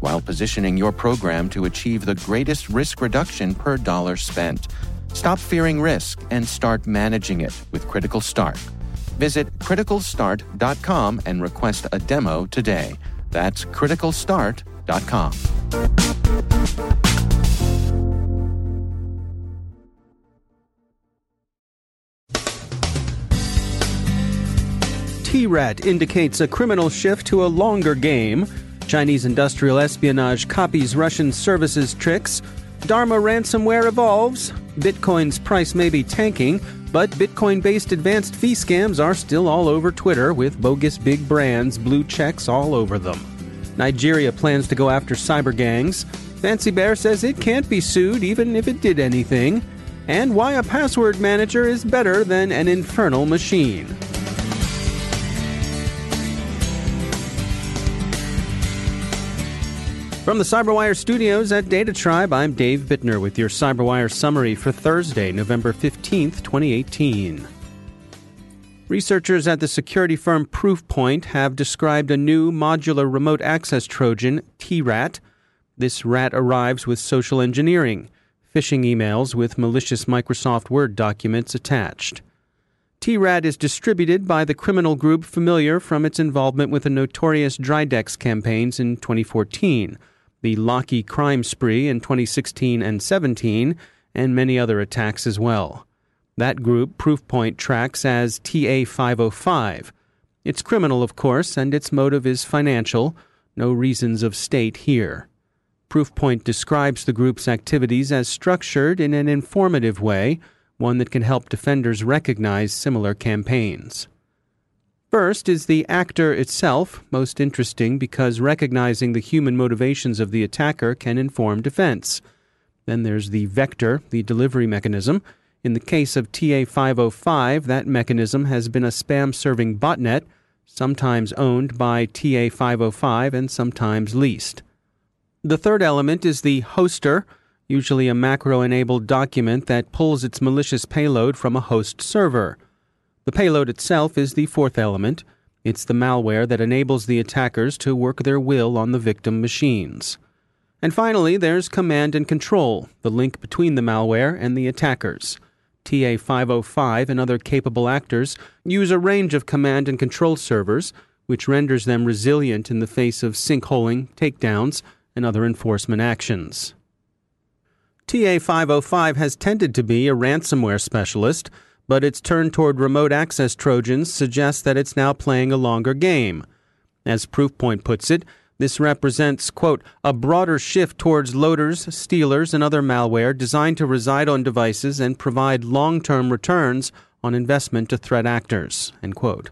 while positioning your program to achieve the greatest risk reduction per dollar spent. Stop fearing risk and start managing it with Critical Start. Visit criticalstart.com and request a demo today. That's criticalstart.com. T-RAT indicates a criminal shift to a longer game. Chinese industrial espionage copies Russian services tricks. Dharma ransomware evolves. Bitcoin's price may be tanking, but Bitcoin based advanced fee scams are still all over Twitter with bogus big brands, blue checks all over them. Nigeria plans to go after cyber gangs. Fancy Bear says it can't be sued even if it did anything. And why a password manager is better than an infernal machine. From the CyberWire studios at DataTribe, I'm Dave Bittner with your CyberWire summary for Thursday, November 15th, 2018. Researchers at the security firm Proofpoint have described a new modular remote access Trojan, TRAT. This rat arrives with social engineering, phishing emails with malicious Microsoft Word documents attached. TRAT is distributed by the criminal group familiar from its involvement with the notorious Dridex campaigns in 2014 the Locky crime spree in 2016 and 17, and many other attacks as well. That group Proofpoint tracks as TA 505. It's criminal, of course, and its motive is financial, no reasons of state here. Proofpoint describes the group's activities as structured in an informative way, one that can help defenders recognize similar campaigns. First is the actor itself, most interesting because recognizing the human motivations of the attacker can inform defense. Then there's the vector, the delivery mechanism. In the case of TA 505, that mechanism has been a spam serving botnet, sometimes owned by TA 505 and sometimes leased. The third element is the hoster, usually a macro enabled document that pulls its malicious payload from a host server. The payload itself is the fourth element. It's the malware that enables the attackers to work their will on the victim machines. And finally, there's command and control, the link between the malware and the attackers. TA 505 and other capable actors use a range of command and control servers, which renders them resilient in the face of sinkholing, takedowns, and other enforcement actions. TA 505 has tended to be a ransomware specialist but its turn toward remote access Trojans suggests that it's now playing a longer game. As Proofpoint puts it, this represents, quote, a broader shift towards loaders, stealers, and other malware designed to reside on devices and provide long term returns on investment to threat actors, end quote.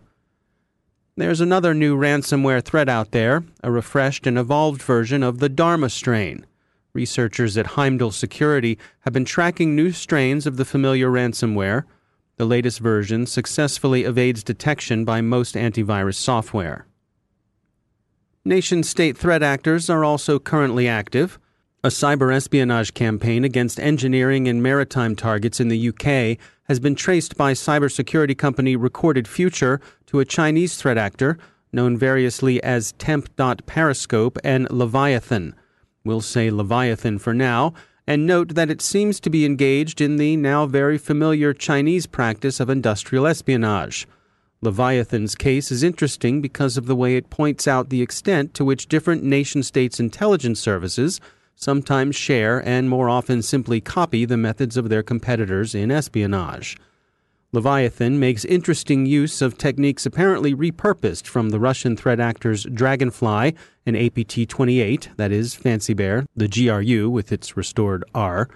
There's another new ransomware threat out there, a refreshed and evolved version of the Dharma strain. Researchers at Heimdal Security have been tracking new strains of the familiar ransomware the latest version successfully evades detection by most antivirus software. Nation state threat actors are also currently active. A cyber espionage campaign against engineering and maritime targets in the UK has been traced by cybersecurity company Recorded Future to a Chinese threat actor known variously as Temp.Periscope and Leviathan. We'll say Leviathan for now and note that it seems to be engaged in the now very familiar Chinese practice of industrial espionage. Leviathan's case is interesting because of the way it points out the extent to which different nation states' intelligence services, sometimes share and more often simply copy the methods of their competitors in espionage. Leviathan makes interesting use of techniques apparently repurposed from the Russian threat actors Dragonfly and APT 28, that is, Fancy Bear, the GRU with its restored R.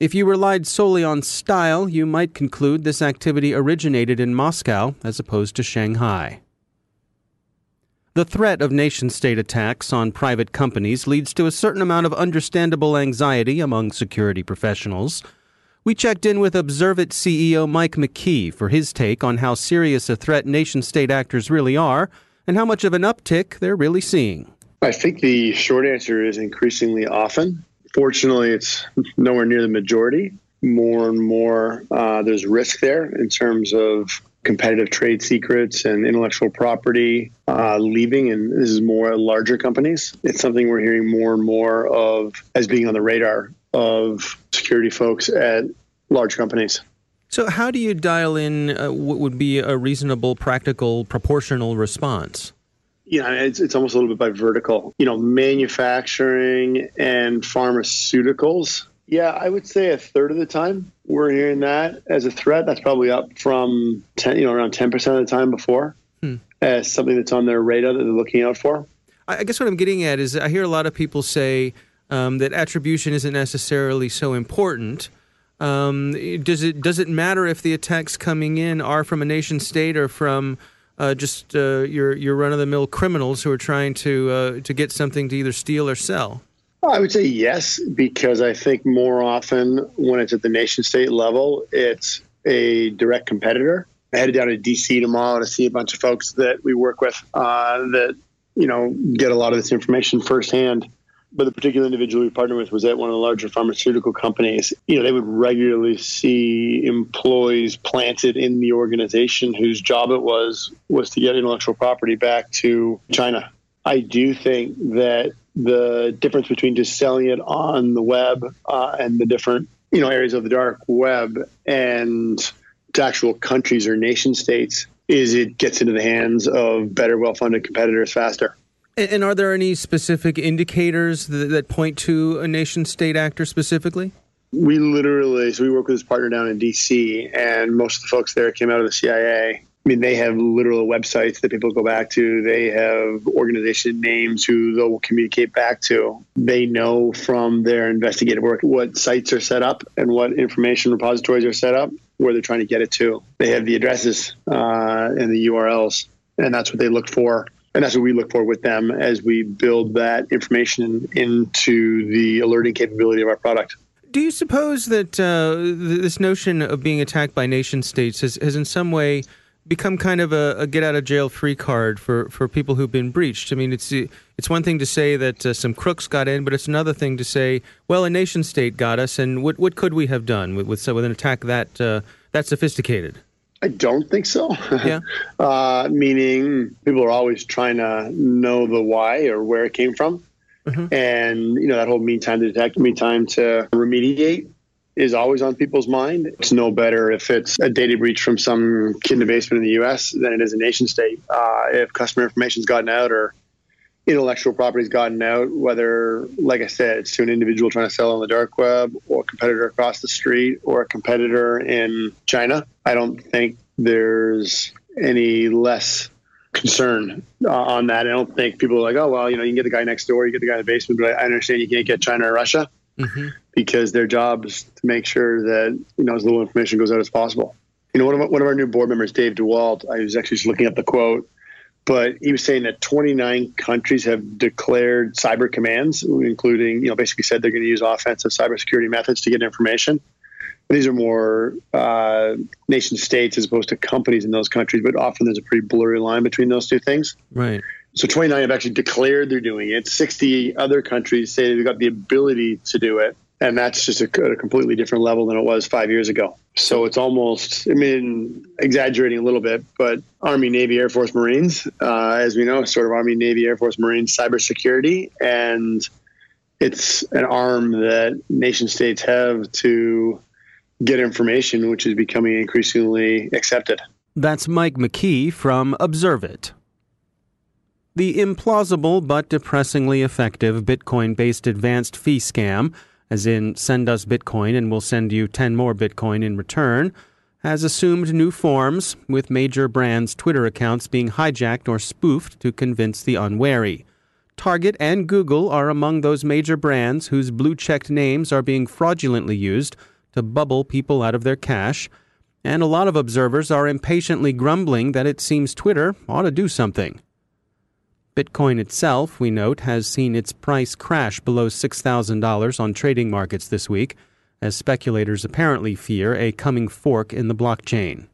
If you relied solely on style, you might conclude this activity originated in Moscow as opposed to Shanghai. The threat of nation state attacks on private companies leads to a certain amount of understandable anxiety among security professionals. We checked in with ObserveIT CEO Mike McKee for his take on how serious a threat nation state actors really are and how much of an uptick they're really seeing. I think the short answer is increasingly often. Fortunately, it's nowhere near the majority. More and more, uh, there's risk there in terms of competitive trade secrets and intellectual property uh, leaving, and this is more larger companies. It's something we're hearing more and more of as being on the radar of security folks at large companies. So, how do you dial in uh, what would be a reasonable, practical, proportional response? You know, it's, it's almost a little bit by vertical. You know, manufacturing and pharmaceuticals. Yeah, I would say a third of the time we're hearing that as a threat. That's probably up from 10, you know, around 10% of the time before hmm. as something that's on their radar that they're looking out for. I guess what I'm getting at is I hear a lot of people say, um, that attribution isn't necessarily so important. Um, does it does it matter if the attacks coming in are from a nation state or from uh, just uh, your your run of the mill criminals who are trying to uh, to get something to either steal or sell? I would say yes, because I think more often when it's at the nation state level, it's a direct competitor. I headed down to DC tomorrow to see a bunch of folks that we work with uh, that you know get a lot of this information firsthand but the particular individual we partnered with was at one of the larger pharmaceutical companies. You know, they would regularly see employees planted in the organization whose job it was was to get intellectual property back to China. I do think that the difference between just selling it on the web uh, and the different you know areas of the dark web and to actual countries or nation states is it gets into the hands of better, well-funded competitors faster. And are there any specific indicators that, point to a nation state actor specifically? We literally, so we work with this partner down in DC, and most of the folks there came out of the CIA. I mean, they have literal websites that people go back to. They have organization names who they'll communicate back to. They know from their investigative work what sites are set up and what information repositories are set up, where they're trying to get it to. They have the addresses uh, and the URLs, and that's what they look for and that's what we look for with them as we build that information into the alerting capability of our product. Do you suppose that uh, this notion of being attacked by nation states has, has in some way become kind of a, a, get out of jail free card for, for people who've been breached? I mean, it's it's one thing to say that uh, some crooks got in, but it's another thing to say, well, a nation state got us, and what what could we have done with with, with an attack that uh, that sophisticated? I don't think so. Yeah. uh, meaning people are always trying to know the why or where it came from. Mm-hmm. And, you know, that whole mean time to detect, mean time to remediate is always on people's mind. It's no better if it's a data breach from some kid in the basement in the U.S. than it is a nation state. Uh, if customer information's gotten out or intellectual property's gotten out, whether, like I said, it's to an individual trying to sell on the dark web or a competitor across the street or a competitor in China, I don't think there's any less concern uh, on that. I don't think people are like, oh, well, you know, you can get the guy next door, you get the guy in the basement, but I understand you can't get China or Russia mm-hmm. because their job is to make sure that, you know, as little information goes out as possible. You know, one of, one of our new board members, Dave DeWalt, I was actually just looking up the quote but he was saying that 29 countries have declared cyber commands, including, you know, basically said they're going to use offensive cybersecurity methods to get information. These are more uh, nation states as opposed to companies in those countries, but often there's a pretty blurry line between those two things. Right. So 29 have actually declared they're doing it. 60 other countries say they've got the ability to do it and that's just a, a, completely different level than it was five years ago. So it's almost, I mean, exaggerating a little bit, but Army, Navy, Air Force, Marines, uh, as we know, sort of Army, Navy, Air Force, Marines cybersecurity, and it's an arm that nation states have to get information, which is becoming increasingly accepted. That's Mike McKee from ObserveIT. The implausible but depressingly effective Bitcoin based advanced fee scam, as in send us Bitcoin and we'll send you 10 more Bitcoin in return, has assumed new forms, with major brands' Twitter accounts being hijacked or spoofed to convince the unwary. Target and Google are among those major brands whose blue checked names are being fraudulently used to bubble people out of their cash, and a lot of observers are impatiently grumbling that it seems Twitter ought to do something. Bitcoin itself, we note, has seen its price crash below $6,000 on trading markets this week, as speculators apparently fear a coming fork in the blockchain.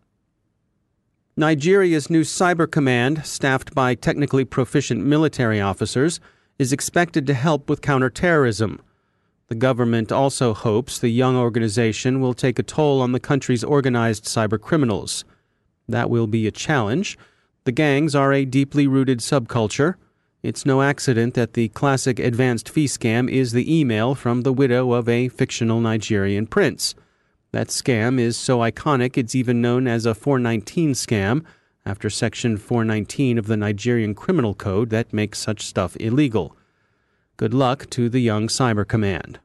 Nigeria's new cyber command, staffed by technically proficient military officers, is expected to help with counterterrorism. The government also hopes the young organization will take a toll on the country's organized cyber criminals. That will be a challenge the gangs are a deeply rooted subculture. It's no accident that the classic advanced fee scam is the email from the widow of a fictional Nigerian prince. That scam is so iconic it's even known as a 419 scam, after Section 419 of the Nigerian Criminal Code that makes such stuff illegal. Good luck to the young Cyber Command.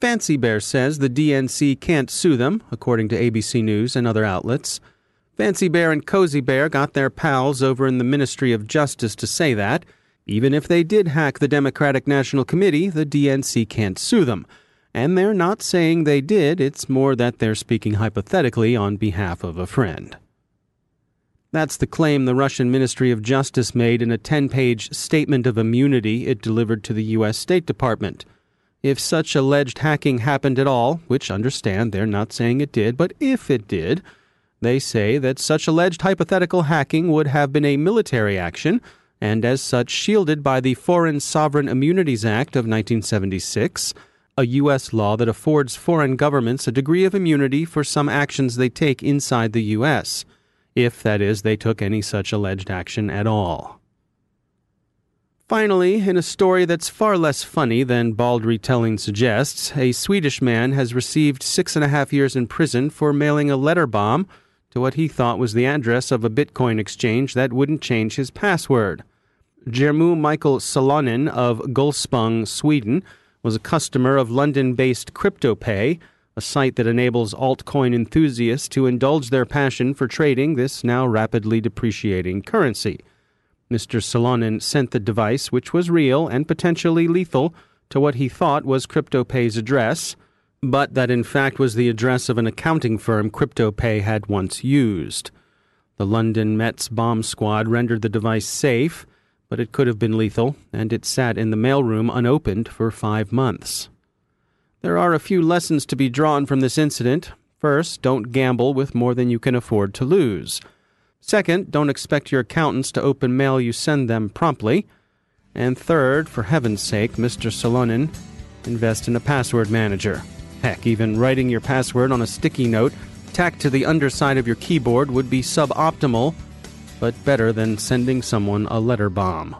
Fancy Bear says the DNC can't sue them, according to ABC News and other outlets. Fancy Bear and Cozy Bear got their pals over in the Ministry of Justice to say that. Even if they did hack the Democratic National Committee, the DNC can't sue them. And they're not saying they did, it's more that they're speaking hypothetically on behalf of a friend. That's the claim the Russian Ministry of Justice made in a 10 page statement of immunity it delivered to the U.S. State Department. If such alleged hacking happened at all, which understand they're not saying it did, but if it did, they say that such alleged hypothetical hacking would have been a military action and as such shielded by the Foreign Sovereign Immunities Act of 1976, a U.S. law that affords foreign governments a degree of immunity for some actions they take inside the U.S., if, that is, they took any such alleged action at all. Finally, in a story that's far less funny than bald retelling suggests, a Swedish man has received six and a half years in prison for mailing a letter bomb to what he thought was the address of a Bitcoin exchange that wouldn't change his password. Jermu Michael Salonen of Gullspång, Sweden, was a customer of London based CryptoPay, a site that enables altcoin enthusiasts to indulge their passion for trading this now rapidly depreciating currency. Mr. Salonen sent the device, which was real and potentially lethal, to what he thought was CryptoPay's address but that in fact was the address of an accounting firm CryptoPay had once used. The London Met's bomb squad rendered the device safe, but it could have been lethal, and it sat in the mailroom unopened for five months. There are a few lessons to be drawn from this incident. First, don't gamble with more than you can afford to lose. Second, don't expect your accountants to open mail you send them promptly. And third, for heaven's sake, Mr. Salonen, invest in a password manager. Heck, even writing your password on a sticky note tacked to the underside of your keyboard would be suboptimal, but better than sending someone a letter bomb.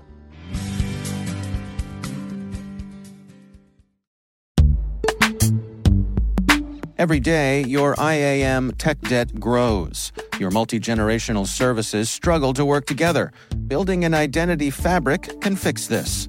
Every day, your IAM tech debt grows. Your multi generational services struggle to work together. Building an identity fabric can fix this.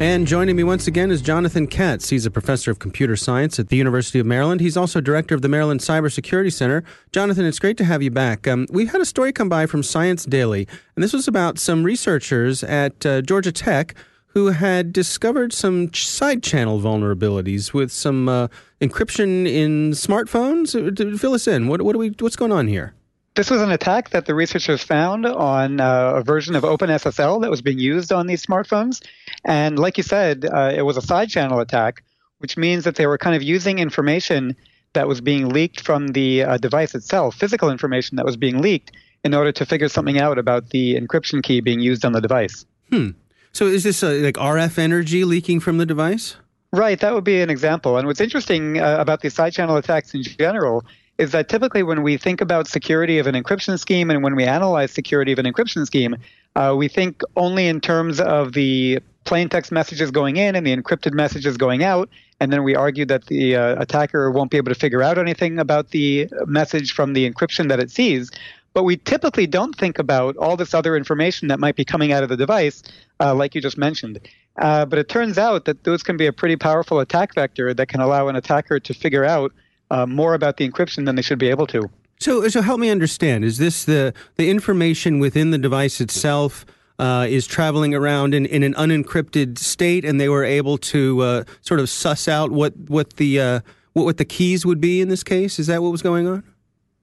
And joining me once again is Jonathan Katz. He's a professor of computer science at the University of Maryland. He's also director of the Maryland Cybersecurity Center. Jonathan, it's great to have you back. Um, we had a story come by from Science Daily, and this was about some researchers at uh, Georgia Tech who had discovered some side channel vulnerabilities with some uh, encryption in smartphones. Uh, fill us in. What, what we, what's going on here? This was an attack that the researchers found on uh, a version of OpenSSL that was being used on these smartphones. And like you said, uh, it was a side channel attack, which means that they were kind of using information that was being leaked from the uh, device itself, physical information that was being leaked, in order to figure something out about the encryption key being used on the device. Hmm. So is this uh, like RF energy leaking from the device? Right, that would be an example. And what's interesting uh, about these side channel attacks in general is that typically when we think about security of an encryption scheme and when we analyze security of an encryption scheme, uh, we think only in terms of the plain text messages going in and the encrypted messages going out. And then we argue that the uh, attacker won't be able to figure out anything about the message from the encryption that it sees. But we typically don't think about all this other information that might be coming out of the device, uh, like you just mentioned. Uh, but it turns out that those can be a pretty powerful attack vector that can allow an attacker to figure out uh, more about the encryption than they should be able to. So, so help me understand. Is this the the information within the device itself? Uh, is traveling around in, in an unencrypted state, and they were able to uh, sort of suss out what what the uh, what, what the keys would be in this case. Is that what was going on?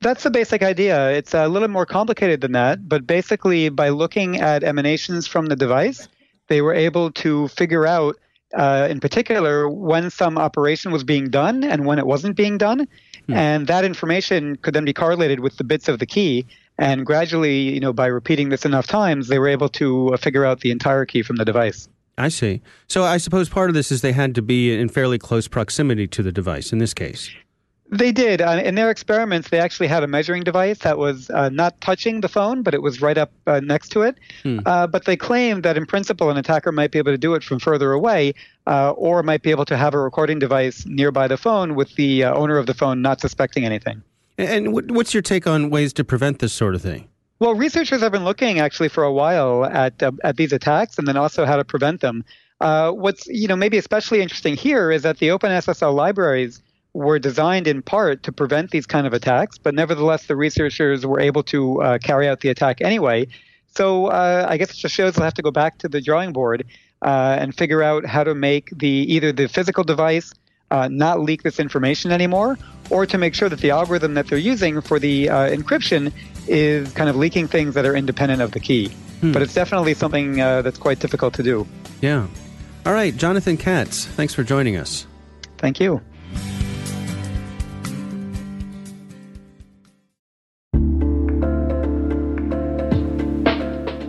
That's the basic idea. It's a little more complicated than that, but basically, by looking at emanations from the device, they were able to figure out uh, in particular when some operation was being done and when it wasn't being done. Hmm. And that information could then be correlated with the bits of the key. And gradually, you know, by repeating this enough times, they were able to uh, figure out the entire key from the device. I see. So I suppose part of this is they had to be in fairly close proximity to the device in this case. They did. Uh, in their experiments, they actually had a measuring device that was uh, not touching the phone, but it was right up uh, next to it. Hmm. Uh, but they claimed that in principle, an attacker might be able to do it from further away, uh, or might be able to have a recording device nearby the phone with the uh, owner of the phone not suspecting anything. And what's your take on ways to prevent this sort of thing? Well, researchers have been looking actually for a while at at these attacks, and then also how to prevent them. what's you know maybe especially interesting here is that the OpenSSL libraries were designed in part to prevent these kind of attacks, but nevertheless, the researchers were able to uh, carry out the attack anyway. So uh, I guess it just shows they'll have to go back to the drawing board uh, and figure out how to make the either the physical device uh, not leak this information anymore, or to make sure that the algorithm that they're using for the uh, encryption is kind of leaking things that are independent of the key. Hmm. But it's definitely something uh, that's quite difficult to do. Yeah. All right, Jonathan Katz, thanks for joining us. Thank you.